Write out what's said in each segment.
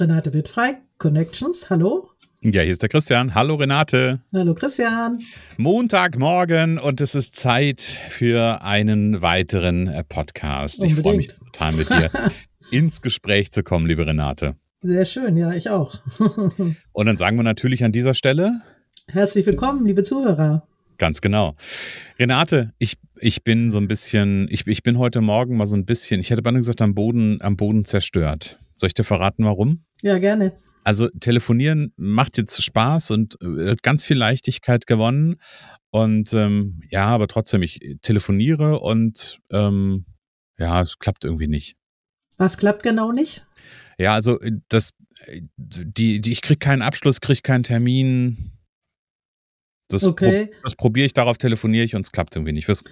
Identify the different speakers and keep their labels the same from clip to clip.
Speaker 1: Renate Wittfrei, Connections, hallo.
Speaker 2: Ja, hier ist der Christian. Hallo Renate.
Speaker 1: Hallo Christian.
Speaker 2: Montagmorgen und es ist Zeit für einen weiteren äh, Podcast.
Speaker 1: Unbedingt.
Speaker 2: Ich freue mich total mit dir ins Gespräch zu kommen, liebe Renate.
Speaker 1: Sehr schön, ja, ich auch.
Speaker 2: und dann sagen wir natürlich an dieser Stelle.
Speaker 1: Herzlich willkommen, liebe Zuhörer.
Speaker 2: Ganz genau. Renate, ich, ich bin so ein bisschen, ich, ich bin heute Morgen mal so ein bisschen, ich hätte beinahe gesagt, am Boden, am Boden zerstört. Soll ich dir verraten, warum?
Speaker 1: Ja, gerne.
Speaker 2: Also telefonieren macht jetzt Spaß und äh, hat ganz viel Leichtigkeit gewonnen. Und ähm, ja, aber trotzdem, ich telefoniere und ähm, ja, es klappt irgendwie nicht.
Speaker 1: Was klappt genau nicht?
Speaker 2: Ja, also äh, das, äh, die, die, ich krieg keinen Abschluss, krieg keinen Termin. Das,
Speaker 1: okay.
Speaker 2: Pro, das probiere ich, darauf telefoniere ich und es klappt irgendwie nicht. Was,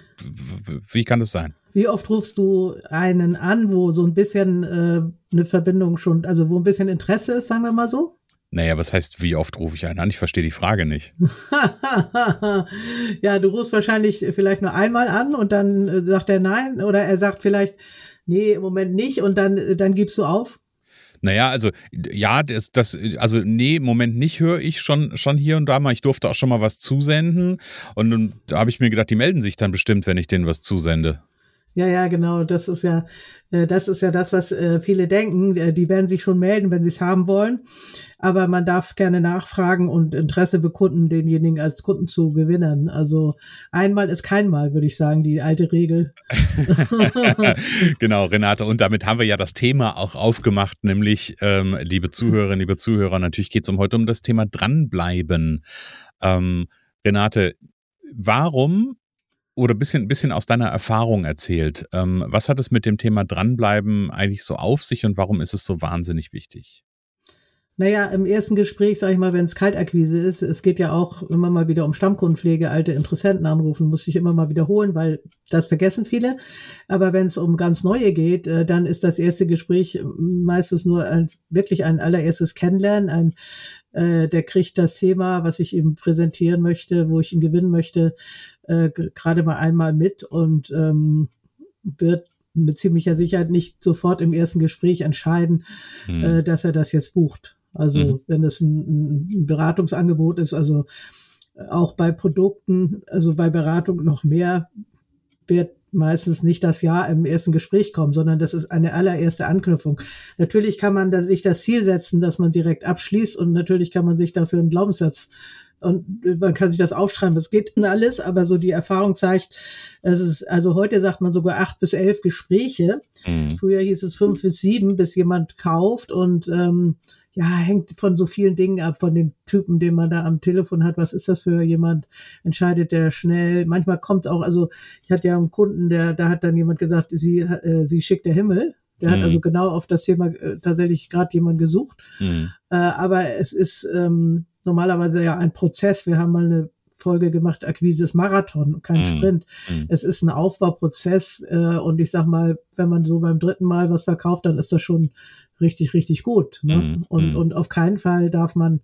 Speaker 2: wie kann das sein?
Speaker 1: Wie oft rufst du einen an, wo so ein bisschen äh, eine Verbindung schon, also wo ein bisschen Interesse ist, sagen wir mal so?
Speaker 2: Naja, was heißt, wie oft rufe ich einen an? Ich verstehe die Frage nicht.
Speaker 1: ja, du rufst wahrscheinlich vielleicht nur einmal an und dann äh, sagt er nein oder er sagt vielleicht, nee, im Moment nicht und dann, äh, dann gibst du auf.
Speaker 2: Naja, also ja, das, das, also nee, im Moment nicht höre ich schon, schon hier und da mal. Ich durfte auch schon mal was zusenden und, und da habe ich mir gedacht, die melden sich dann bestimmt, wenn ich denen was zusende.
Speaker 1: Ja, ja, genau. Das ist ja, äh, das ist ja das, was äh, viele denken. Äh, die werden sich schon melden, wenn sie es haben wollen. Aber man darf gerne nachfragen und Interesse bekunden, denjenigen als Kunden zu gewinnen. Also einmal ist kein Mal, würde ich sagen, die alte Regel.
Speaker 2: genau, Renate. Und damit haben wir ja das Thema auch aufgemacht, nämlich, ähm, liebe Zuhörerinnen, liebe Zuhörer, natürlich geht es um heute um das Thema dranbleiben. Ähm, Renate, warum oder ein bisschen, bisschen aus deiner Erfahrung erzählt. Ähm, was hat es mit dem Thema Dranbleiben eigentlich so auf sich und warum ist es so wahnsinnig wichtig?
Speaker 1: Naja, im ersten Gespräch, sage ich mal, wenn es Kaltakquise ist, es geht ja auch immer mal wieder um Stammkundenpflege, alte Interessenten anrufen, muss ich immer mal wiederholen, weil das vergessen viele. Aber wenn es um ganz neue geht, äh, dann ist das erste Gespräch meistens nur ein, wirklich ein allererstes Kennenlernen, ein äh, der kriegt das Thema, was ich ihm präsentieren möchte, wo ich ihn gewinnen möchte, äh, gerade mal einmal mit und ähm, wird mit ziemlicher Sicherheit nicht sofort im ersten Gespräch entscheiden, mhm. äh, dass er das jetzt bucht. Also mhm. wenn es ein, ein Beratungsangebot ist, also auch bei Produkten, also bei Beratung noch mehr, wird meistens nicht das Ja im ersten Gespräch kommen, sondern das ist eine allererste Anknüpfung. Natürlich kann man da sich das Ziel setzen, dass man direkt abschließt und natürlich kann man sich dafür einen Glaubenssatz und man kann sich das aufschreiben, das geht alles, aber so die Erfahrung zeigt, es ist, also heute sagt man sogar acht bis elf Gespräche. Mhm. Früher hieß es fünf bis sieben, bis jemand kauft und ähm, ja, hängt von so vielen Dingen ab, von dem Typen, den man da am Telefon hat. Was ist das für jemand? Entscheidet der schnell? Manchmal kommt auch, also ich hatte ja einen Kunden, der, da hat dann jemand gesagt, sie, äh, sie schickt der Himmel. Der mhm. hat also genau auf das Thema äh, tatsächlich gerade jemand gesucht. Mhm. Äh, aber es ist ähm, normalerweise ja ein Prozess. Wir haben mal eine Folge gemacht, Akquise ist Marathon, kein mm. Sprint. Mm. Es ist ein Aufbauprozess äh, und ich sag mal, wenn man so beim dritten Mal was verkauft, dann ist das schon richtig, richtig gut. Ne? Mm. Und, und auf keinen Fall darf man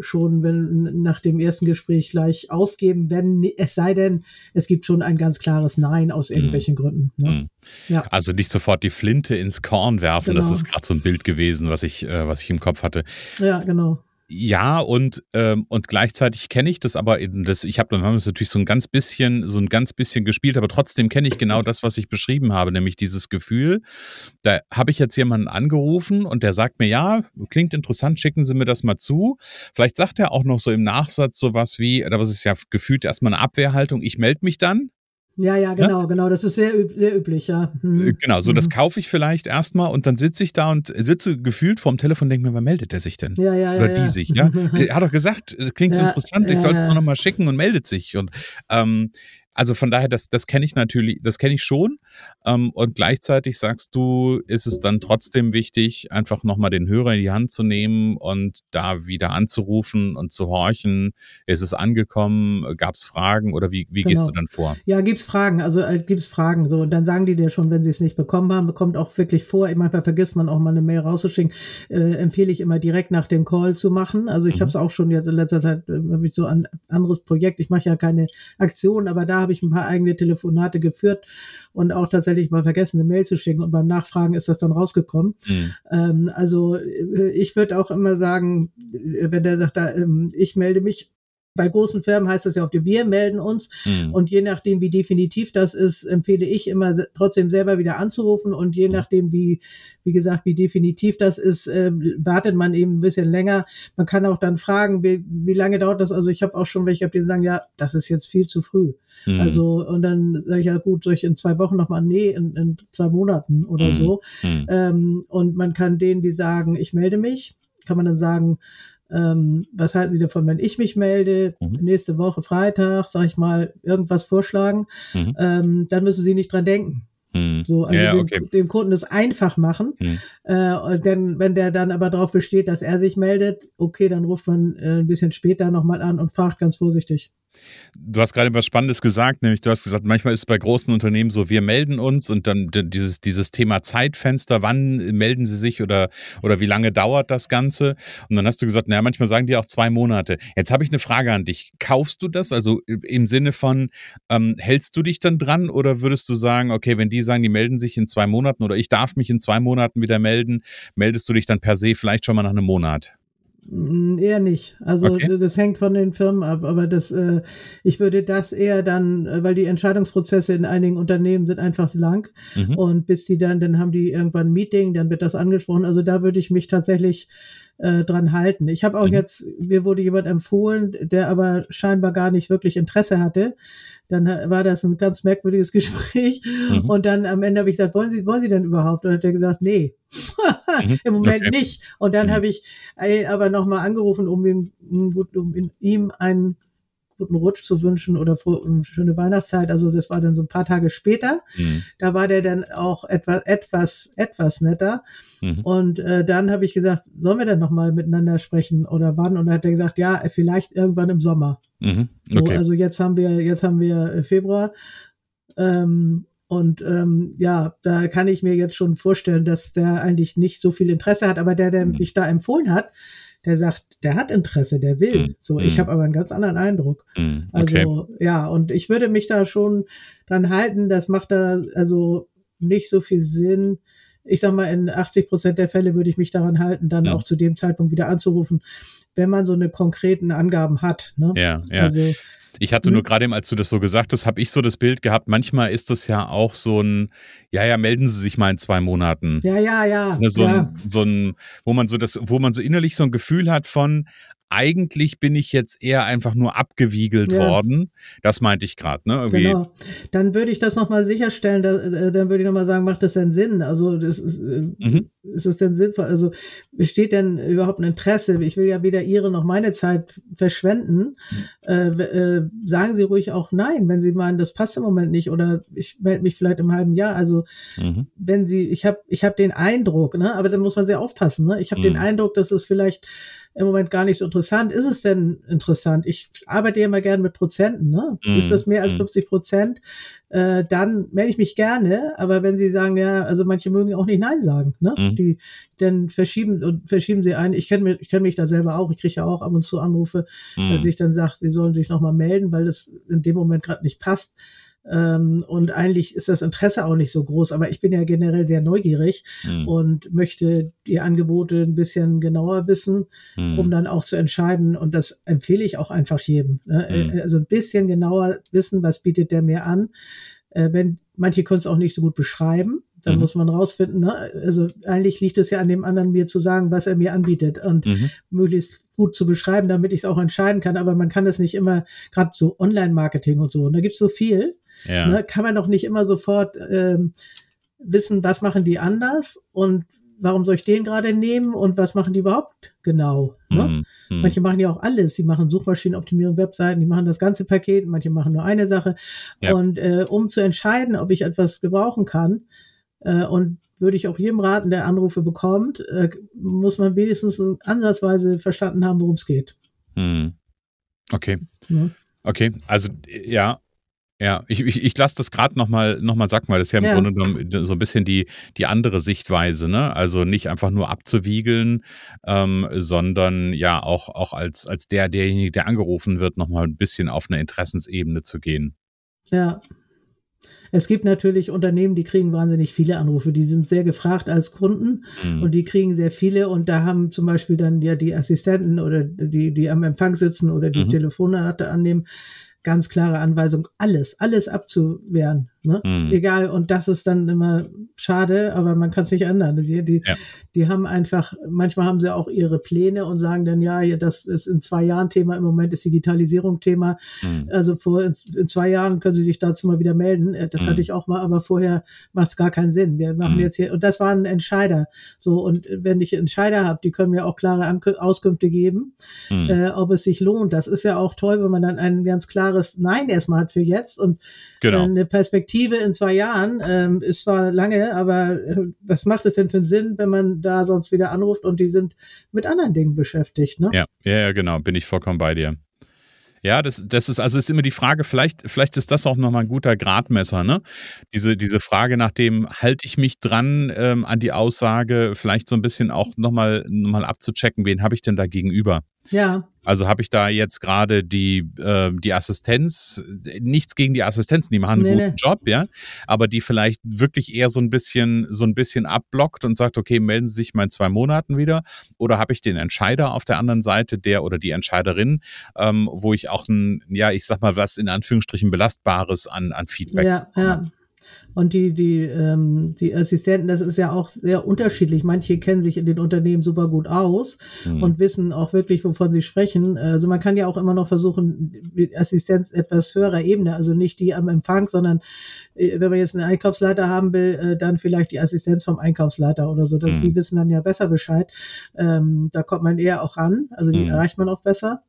Speaker 1: schon wenn nach dem ersten Gespräch gleich aufgeben, wenn es sei denn, es gibt schon ein ganz klares Nein aus irgendwelchen Gründen. Ne?
Speaker 2: Ja. Also nicht sofort die Flinte ins Korn werfen, genau. das ist gerade so ein Bild gewesen, was ich, äh, was ich im Kopf hatte.
Speaker 1: Ja, genau.
Speaker 2: Ja, und, ähm, und gleichzeitig kenne ich das aber eben, das, ich habe dann natürlich so ein ganz bisschen, so ein ganz bisschen gespielt, aber trotzdem kenne ich genau das, was ich beschrieben habe, nämlich dieses Gefühl, da habe ich jetzt jemanden angerufen und der sagt mir, ja, klingt interessant, schicken Sie mir das mal zu. Vielleicht sagt er auch noch so im Nachsatz sowas wie, aber es ist ja gefühlt erstmal eine Abwehrhaltung, ich melde mich dann.
Speaker 1: Ja, ja, genau, ja? genau. Das ist sehr, sehr üblich, ja.
Speaker 2: Hm. Genau, so das mhm. kaufe ich vielleicht erstmal und dann sitze ich da und sitze gefühlt vorm Telefon und denke mir, wann meldet der sich denn?
Speaker 1: Ja, ja,
Speaker 2: Oder
Speaker 1: ja,
Speaker 2: die
Speaker 1: ja.
Speaker 2: sich, ja. Der hat doch gesagt, klingt interessant, ich soll es noch mal schicken und meldet sich. Und ähm, also von daher, das, das kenne ich natürlich, das kenne ich schon. Ähm, und gleichzeitig sagst du, ist es dann trotzdem wichtig, einfach nochmal den Hörer in die Hand zu nehmen und da wieder anzurufen und zu horchen. Ist es angekommen? Gab es Fragen oder wie, wie genau. gehst du dann vor?
Speaker 1: Ja, gibt's Fragen, also äh, gibt's Fragen. So, und dann sagen die dir schon, wenn sie es nicht bekommen haben, kommt auch wirklich vor. Manchmal vergisst man auch mal eine Mail rauszuschicken. Äh, empfehle ich immer direkt nach dem Call zu machen. Also ich mhm. habe es auch schon jetzt in letzter Zeit äh, ich so ein anderes Projekt. Ich mache ja keine Aktionen, aber da habe ich ein paar eigene Telefonate geführt und auch tatsächlich mal vergessen, eine Mail zu schicken und beim Nachfragen ist das dann rausgekommen. Mhm. Ähm, also äh, ich würde auch immer sagen, wenn der sagt, da, ähm, ich melde mich bei großen Firmen heißt das ja auf die wir melden uns. Mhm. Und je nachdem, wie definitiv das ist, empfehle ich immer trotzdem selber wieder anzurufen. Und je mhm. nachdem, wie, wie gesagt, wie definitiv das ist, äh, wartet man eben ein bisschen länger. Man kann auch dann fragen, wie, wie lange dauert das? Also ich habe auch schon welche, die sagen, ja, das ist jetzt viel zu früh. Mhm. Also, und dann sage ich ja gut, soll ich in zwei Wochen nochmal, nee, in, in zwei Monaten oder mhm. so. Mhm. Ähm, und man kann denen, die sagen, ich melde mich, kann man dann sagen, ähm, was halten Sie davon, wenn ich mich melde, mhm. nächste Woche Freitag, sag ich mal, irgendwas vorschlagen, mhm. ähm, dann müssen Sie nicht dran denken. Mhm. So, also ja, okay. dem, dem, Kunden es einfach machen. Mhm. Äh, denn wenn der dann aber darauf besteht, dass er sich meldet, okay, dann ruft man äh, ein bisschen später nochmal an und fragt ganz vorsichtig.
Speaker 2: Du hast gerade was Spannendes gesagt, nämlich du hast gesagt, manchmal ist es bei großen Unternehmen so, wir melden uns und dann dieses, dieses Thema Zeitfenster, wann melden sie sich oder, oder wie lange dauert das Ganze? Und dann hast du gesagt, naja, manchmal sagen die auch zwei Monate. Jetzt habe ich eine Frage an dich. Kaufst du das? Also im Sinne von, ähm, hältst du dich dann dran oder würdest du sagen, okay, wenn die sagen, die melden sich in zwei Monaten oder ich darf mich in zwei Monaten wieder melden, meldest du dich dann per se vielleicht schon mal nach einem Monat?
Speaker 1: Eher nicht. Also okay. das hängt von den Firmen ab, aber das, äh, ich würde das eher dann, äh, weil die Entscheidungsprozesse in einigen Unternehmen sind einfach lang mhm. und bis die dann, dann haben die irgendwann ein Meeting, dann wird das angesprochen. Also da würde ich mich tatsächlich äh, dran halten. Ich habe auch mhm. jetzt, mir wurde jemand empfohlen, der aber scheinbar gar nicht wirklich Interesse hatte. Dann war das ein ganz merkwürdiges Gespräch. Mhm. Und dann am Ende habe ich gesagt, wollen Sie, wollen Sie denn überhaupt? Und hat er gesagt, nee, mhm. im Moment okay. nicht. Und dann mhm. habe ich aber nochmal angerufen, um ihm, um ihm einen guten Rutsch zu wünschen oder frohe, schöne Weihnachtszeit. Also das war dann so ein paar Tage später. Mhm. Da war der dann auch etwas, etwas, etwas netter. Mhm. Und äh, dann habe ich gesagt, sollen wir denn nochmal miteinander sprechen oder wann? Und dann hat er gesagt, ja, vielleicht irgendwann im Sommer. Mhm. Okay. So, also jetzt haben wir, jetzt haben wir äh, Februar. Ähm, und ähm, ja, da kann ich mir jetzt schon vorstellen, dass der eigentlich nicht so viel Interesse hat, aber der, der mhm. mich da empfohlen hat, der sagt, der hat Interesse, der will. Mm. So, ich mm. habe aber einen ganz anderen Eindruck. Mm. Okay. Also ja, und ich würde mich da schon dran halten. Das macht da also nicht so viel Sinn. Ich sag mal, in 80 Prozent der Fälle würde ich mich daran halten, dann ja. auch zu dem Zeitpunkt wieder anzurufen, wenn man so eine konkreten Angaben hat. Ne?
Speaker 2: Ja, ja. Also ich hatte nur mhm. gerade, als du das so gesagt hast, habe ich so das Bild gehabt, manchmal ist das ja auch so ein, ja, ja, melden Sie sich mal in zwei Monaten.
Speaker 1: Ja, ja, ja.
Speaker 2: Ne, so,
Speaker 1: ja.
Speaker 2: Ein, so ein, wo man so das, wo man so innerlich so ein Gefühl hat von, eigentlich bin ich jetzt eher einfach nur abgewiegelt ja. worden. Das meinte ich gerade, ne?
Speaker 1: Irgendwie. Genau. Dann würde ich das nochmal sicherstellen, da, äh, dann würde ich nochmal sagen, macht das denn Sinn? Also das ist, äh, mhm. Ist es denn sinnvoll? Also besteht denn überhaupt ein Interesse? Ich will ja weder Ihre noch meine Zeit verschwenden. Mhm. Äh, äh, sagen Sie ruhig auch nein, wenn Sie meinen, das passt im Moment nicht oder ich melde mich vielleicht im halben Jahr. Also mhm. wenn Sie, ich habe ich hab den Eindruck, ne? aber dann muss man sehr aufpassen. Ne? Ich habe den mhm. Eindruck, dass es vielleicht im Moment gar nicht so interessant. Ist es denn interessant? Ich arbeite ja immer gerne mit Prozenten. Ne? Mm, ist das mehr als 50 mhm. Prozent? Äh, dann melde ich mich gerne. Aber wenn Sie sagen, ja, also manche mögen auch nicht Nein sagen. Ne? Mm. Die dann verschieben und verschieben Sie ein. Ich kenne mich, ich kenne mich da selber auch. Ich kriege ja auch ab und zu Anrufe, mm. dass ich dann sage, Sie sollen sich nochmal melden, weil das in dem Moment gerade nicht passt Ähm, und eigentlich ist das Interesse auch nicht so groß, aber ich bin ja generell sehr neugierig mhm. und möchte die Angebote ein bisschen genauer wissen, mhm. um dann auch zu entscheiden. Und das empfehle ich auch einfach jedem. Ne? Mhm. Also ein bisschen genauer wissen, was bietet der mir an. Äh, wenn manche können es auch nicht so gut beschreiben, dann mhm. muss man rausfinden. Ne? Also eigentlich liegt es ja an dem anderen, mir zu sagen, was er mir anbietet und mhm. möglichst gut zu beschreiben, damit ich es auch entscheiden kann. Aber man kann das nicht immer, gerade so Online-Marketing und so. Und da gibt's so viel. Ja. Ne? Kann man doch nicht immer sofort ähm, wissen, was machen die anders und warum soll ich den gerade nehmen und was machen die überhaupt genau? Ne? Mhm. Manche machen ja auch alles. Sie machen Suchmaschinenoptimierung, Webseiten, die machen das ganze Paket, manche machen nur eine Sache. Ja. Und äh, um zu entscheiden, ob ich etwas gebrauchen kann, äh, und würde ich auch jedem raten, der Anrufe bekommt, äh, muss man wenigstens ansatzweise verstanden haben, worum es geht.
Speaker 2: Mhm. Okay. Ja. Okay, also ja, ja, ich, ich, ich lasse das gerade nochmal noch mal sagen, weil das ist ja im ja. Grunde genommen so ein bisschen die, die andere Sichtweise, ne? Also nicht einfach nur abzuwiegeln, ähm, sondern ja auch, auch als, als der, derjenige, der angerufen wird, nochmal ein bisschen auf eine Interessensebene zu gehen.
Speaker 1: Ja. Es gibt natürlich Unternehmen, die kriegen wahnsinnig viele Anrufe, die sind sehr gefragt als Kunden mhm. und die kriegen sehr viele und da haben zum Beispiel dann ja die Assistenten oder die, die am Empfang sitzen oder die mhm. Telefonate annehmen, ganz klare Anweisung, alles, alles abzuwehren. Ne? Mhm. Egal, und das ist dann immer schade, aber man kann es nicht ändern. Die, die, ja. die haben einfach, manchmal haben sie auch ihre Pläne und sagen dann, ja, das ist in zwei Jahren Thema, im Moment ist Digitalisierung Thema. Mhm. Also vor in, in, zwei Jahren können sie sich dazu mal wieder melden. Äh, das mhm. hatte ich auch mal, aber vorher macht es gar keinen Sinn. Wir machen mhm. jetzt hier, und das war ein Entscheider. So, und wenn ich Entscheider habe, die können mir auch klare An Auskünfte geben, mhm. äh, ob es sich lohnt. Das ist ja auch toll, wenn man dann ein ganz klares Nein erstmal hat für jetzt und genau. äh, eine Perspektive Perspektive in zwei Jahren ähm, ist zwar lange, aber äh, was macht es denn für einen Sinn, wenn man da sonst wieder anruft und die sind mit anderen Dingen beschäftigt, ne?
Speaker 2: Ja, ja, genau, bin ich vollkommen bei dir. Ja, das, das ist, also ist immer die Frage, vielleicht, vielleicht ist das auch nochmal ein guter Gradmesser, ne? Diese, diese Frage nach dem, halte ich mich dran ähm, an die Aussage, vielleicht so ein bisschen auch nochmal noch mal abzuchecken, wen habe ich denn da gegenüber?
Speaker 1: Ja.
Speaker 2: Also habe ich da jetzt gerade die, äh, die Assistenz, nichts gegen die Assistenzen, die machen einen nee, guten nee. Job, ja, aber die vielleicht wirklich eher so ein bisschen, so ein bisschen abblockt und sagt, okay, melden Sie sich mal in zwei Monaten wieder. Oder habe ich den Entscheider auf der anderen Seite, der oder die Entscheiderin, ähm, wo ich auch ein, ja, ich sag mal, was in Anführungsstrichen Belastbares an, an Feedback.
Speaker 1: Ja, ja. Und die, die, ähm, die Assistenten, das ist ja auch sehr unterschiedlich. Manche kennen sich in den Unternehmen super gut aus mhm. und wissen auch wirklich, wovon sie sprechen. Also man kann ja auch immer noch versuchen, die Assistenz etwas höherer Ebene, also nicht die am Empfang, sondern äh, wenn man jetzt einen Einkaufsleiter haben will, äh, dann vielleicht die Assistenz vom Einkaufsleiter oder so. Mhm. Die wissen dann ja besser Bescheid. Ähm, da kommt man eher auch ran, also die mhm. erreicht man auch besser.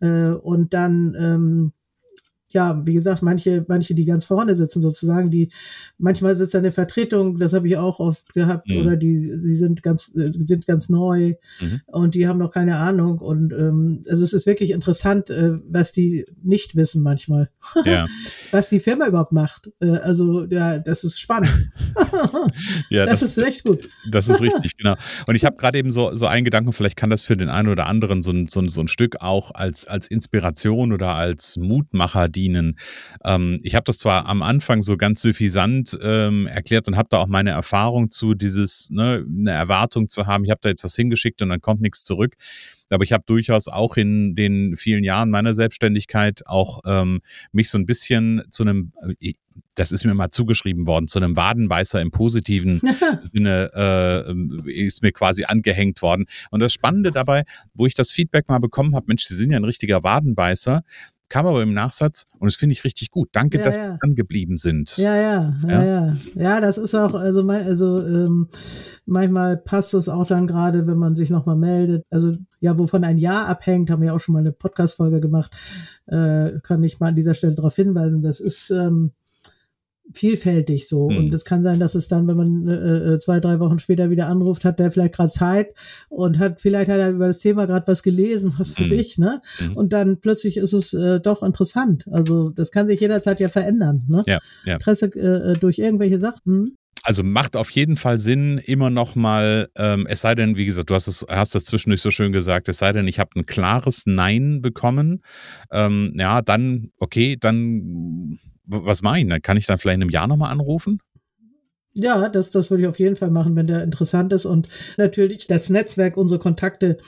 Speaker 1: Äh, und dann ähm, ja, wie gesagt, manche, manche, die ganz vorne sitzen sozusagen, die manchmal sitzt eine Vertretung, das habe ich auch oft gehabt, mhm. oder die, die sind ganz, äh, sind ganz neu mhm. und die haben noch keine Ahnung. Und ähm, also es ist wirklich interessant, äh, was die nicht wissen manchmal. Ja. was die Firma überhaupt macht. Äh, also ja, das ist spannend.
Speaker 2: ja, das, das, ist echt gut. Das ist richtig, genau. Und ich habe gerade eben so, so einen Gedanken, vielleicht kann das für den einen oder anderen so ein, so ein, so ein Stück auch als, als Inspiration oder als Mutmacher, die dienen. Ähm, ich habe das zwar am Anfang so ganz suffisant ähm, erklärt und habe da auch meine Erfahrung zu, dieses, ne, eine Erwartung zu haben, ich habe da jetzt was hingeschickt und dann kommt nichts zurück. Aber ich habe durchaus auch in den vielen Jahren meiner Selbstständigkeit auch ähm, mich so ein bisschen zu einem, äh, das ist mir mal zugeschrieben worden, zu einem Wadenbeißer im positiven Sinne äh, ist mir quasi angehängt worden. Und das Spannende dabei, wo ich das Feedback mal bekommen habe, Mensch, Sie sind ja ein richtiger Wadenbeißer, kam aber im Nachsatz und das finde ich richtig gut. Danke, ja, dass ja. Sie angeblieben sind.
Speaker 1: Ja, ja, ja, ja, ja. das ist auch, also, also ähm, manchmal passt es auch dann gerade, wenn man sich nochmal meldet. Also ja, wovon ein Jahr abhängt, haben wir ja auch schon mal eine Podcast-Folge gemacht, äh, kann ich mal an dieser Stelle darauf hinweisen. Das ist ähm, vielfältig so. Mhm. Und es kann sein, dass es dann, wenn man äh, äh, zwei, drei Wochen später wieder anruft, hat der vielleicht gerade Zeit und hat, vielleicht hat er über das Thema gerade was gelesen, was weiß mhm. ich, ne? Mhm. Und dann plötzlich ist es äh, doch interessant. Also das kann sich jederzeit ja verändern, ne?
Speaker 2: Ja, ja.
Speaker 1: Interesse äh, durch irgendwelche Sachen.
Speaker 2: Also macht auf jeden Fall Sinn, immer noch mal, ähm, es sei denn, wie gesagt, du hast es, hast das zwischendurch so schön gesagt, es sei denn, ich habe ein klares Nein bekommen, ähm, ja, dann, okay, dann was? Dann kann ich dann vielleicht in einem Jahr nochmal anrufen?
Speaker 1: Ja, das, das würde ich auf jeden Fall machen, wenn der interessant ist und natürlich das Netzwerk unsere Kontakte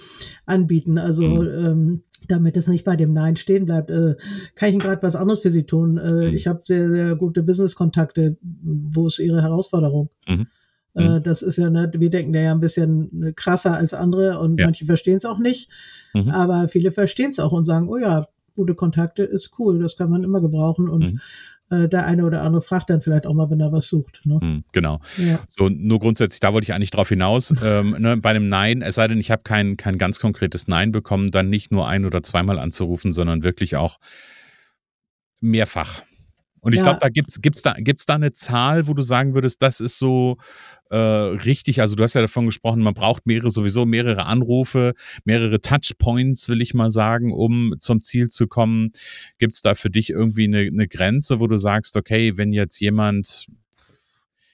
Speaker 1: anbieten. Also mhm. ähm, damit es nicht bei dem Nein stehen bleibt, äh, kann ich Ihnen gerade was anderes für Sie tun. Äh, mhm. Ich habe sehr, sehr gute Business-Kontakte. Wo ist Ihre Herausforderung? Mhm. Äh, mhm. das ist ja, ne, wir denken ja ein bisschen krasser als andere und ja. manche verstehen es auch nicht. Mhm. Aber viele verstehen es auch und sagen, oh ja, gute Kontakte ist cool, das kann man immer gebrauchen. Und mhm äh, der eine oder andere fragt dann vielleicht auch mal, wenn er was sucht. Ne?
Speaker 2: Hm, genau. Ja. So, nur grundsätzlich, da wollte ich eigentlich drauf hinaus. ähm, ne, bei einem Nein, es sei denn, ich habe kein, kein ganz konkretes Nein bekommen, dann nicht nur ein oder zweimal anzurufen, sondern wirklich auch mehrfach. Und ich ja. glaube, da gibt's gibt's da gibt's da eine Zahl, wo du sagen würdest, das ist so äh, richtig. Also du hast ja davon gesprochen, man braucht mehrere sowieso mehrere Anrufe, mehrere Touchpoints, will ich mal sagen, um zum Ziel zu kommen. Gibt's da für dich irgendwie eine, eine Grenze, wo du sagst, okay, wenn jetzt jemand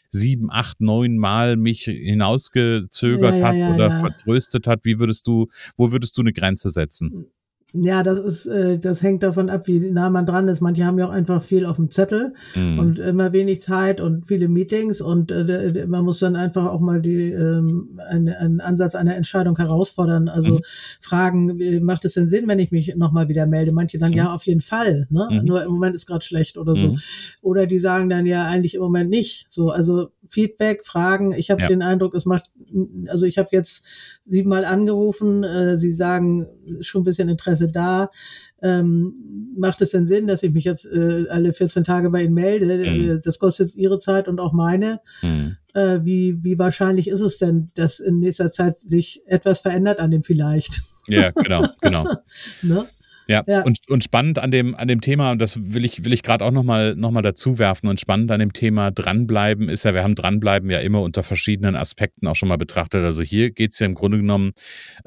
Speaker 2: sieben, acht, neun Mal mich hinausgezögert ja, ja, hat oder vertröstet hat, wie würdest du, wo würdest du eine Grenze setzen?
Speaker 1: Ja, das ist, äh, das hängt davon ab, wie nah man dran ist. Manche haben ja auch einfach viel auf dem Zettel mhm. und immer wenig Zeit und viele Meetings und äh, man muss dann einfach auch mal die ähm, eine, einen Ansatz einer Entscheidung herausfordern. Also mhm. fragen, macht es denn Sinn, wenn ich mich nochmal wieder melde? Manche sagen, mhm. ja, auf jeden Fall, ne? Mhm. Nur im Moment ist gerade schlecht oder so. Mhm. Oder die sagen dann ja eigentlich im Moment nicht. So, also Feedback, Fragen. Ich habe ja. den Eindruck, es macht, also ich habe jetzt siebenmal angerufen, äh, sie sagen schon ein bisschen Interesse da. Ähm, macht es denn Sinn, dass ich mich jetzt äh, alle 14 Tage bei Ihnen melde? Mhm. Das kostet Ihre Zeit und auch meine. Mhm. Äh, wie, wie wahrscheinlich ist es denn, dass in nächster Zeit sich etwas verändert an dem vielleicht?
Speaker 2: Ja, genau, genau. ne? Ja, ja. Und, und spannend an dem, an dem Thema, und das will ich, will ich gerade auch nochmal noch mal dazu werfen, und spannend an dem Thema dranbleiben ist ja, wir haben dranbleiben ja immer unter verschiedenen Aspekten auch schon mal betrachtet. Also hier geht es ja im Grunde genommen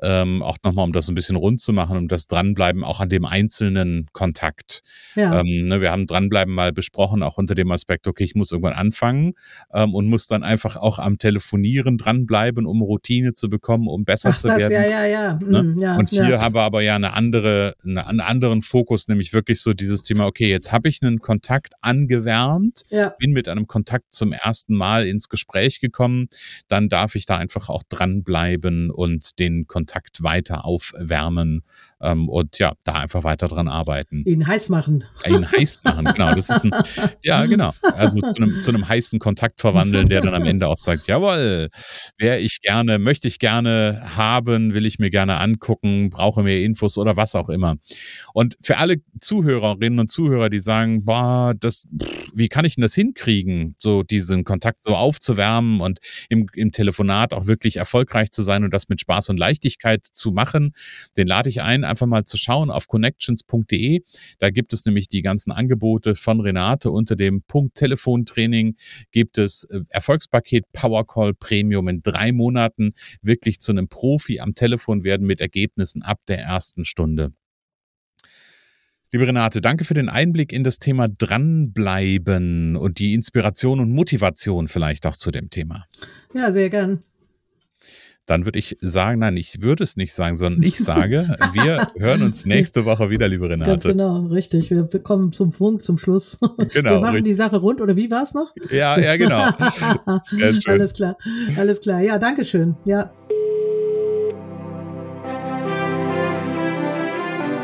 Speaker 2: ähm, auch nochmal, um das ein bisschen rund zu machen, um das Dranbleiben auch an dem einzelnen Kontakt. Ja. Ähm, ne, wir haben Dranbleiben mal besprochen, auch unter dem Aspekt, okay, ich muss irgendwann anfangen ähm, und muss dann einfach auch am Telefonieren dranbleiben, um Routine zu bekommen, um besser Ach, zu das, werden.
Speaker 1: Ja, ja, ja.
Speaker 2: Ne? Mm, ja und hier haben wir aber ja eine andere, eine einen anderen Fokus, nämlich wirklich so dieses Thema, okay, jetzt habe ich einen Kontakt angewärmt, ja. bin mit einem Kontakt zum ersten Mal ins Gespräch gekommen, dann darf ich da einfach auch dranbleiben und den Kontakt weiter aufwärmen ähm, und ja, da einfach weiter dran arbeiten.
Speaker 1: Ihn heiß machen.
Speaker 2: Ihn heiß machen, genau. Das ist ein, ja, genau. Also zu einem, zu einem heißen Kontakt verwandeln, der dann am Ende auch sagt, jawohl, wäre ich gerne, möchte ich gerne haben, will ich mir gerne angucken, brauche mehr Infos oder was auch immer. Und für alle Zuhörerinnen und Zuhörer, die sagen, boah, das, wie kann ich denn das hinkriegen, so diesen Kontakt so aufzuwärmen und im, im Telefonat auch wirklich erfolgreich zu sein und das mit Spaß und Leichtigkeit zu machen, den lade ich ein, einfach mal zu schauen auf connections.de. Da gibt es nämlich die ganzen Angebote von Renate unter dem Punkt Telefontraining gibt es äh, Erfolgspaket Powercall Premium in drei Monaten wirklich zu einem Profi am Telefon werden mit Ergebnissen ab der ersten Stunde. Liebe Renate, danke für den Einblick in das Thema Dranbleiben und die Inspiration und Motivation vielleicht auch zu dem Thema.
Speaker 1: Ja, sehr gern.
Speaker 2: Dann würde ich sagen, nein, ich würde es nicht sagen, sondern ich sage, wir hören uns nächste Woche wieder, liebe Renate. Ganz
Speaker 1: genau, richtig. Wir kommen zum Punkt, zum Schluss. Genau. Wir machen richtig. die Sache rund, oder wie war es noch?
Speaker 2: Ja, ja, genau.
Speaker 1: Sehr schön. Alles klar, alles klar. Ja, danke schön. Ja.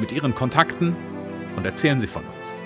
Speaker 2: mit Ihren Kontakten und erzählen Sie von uns.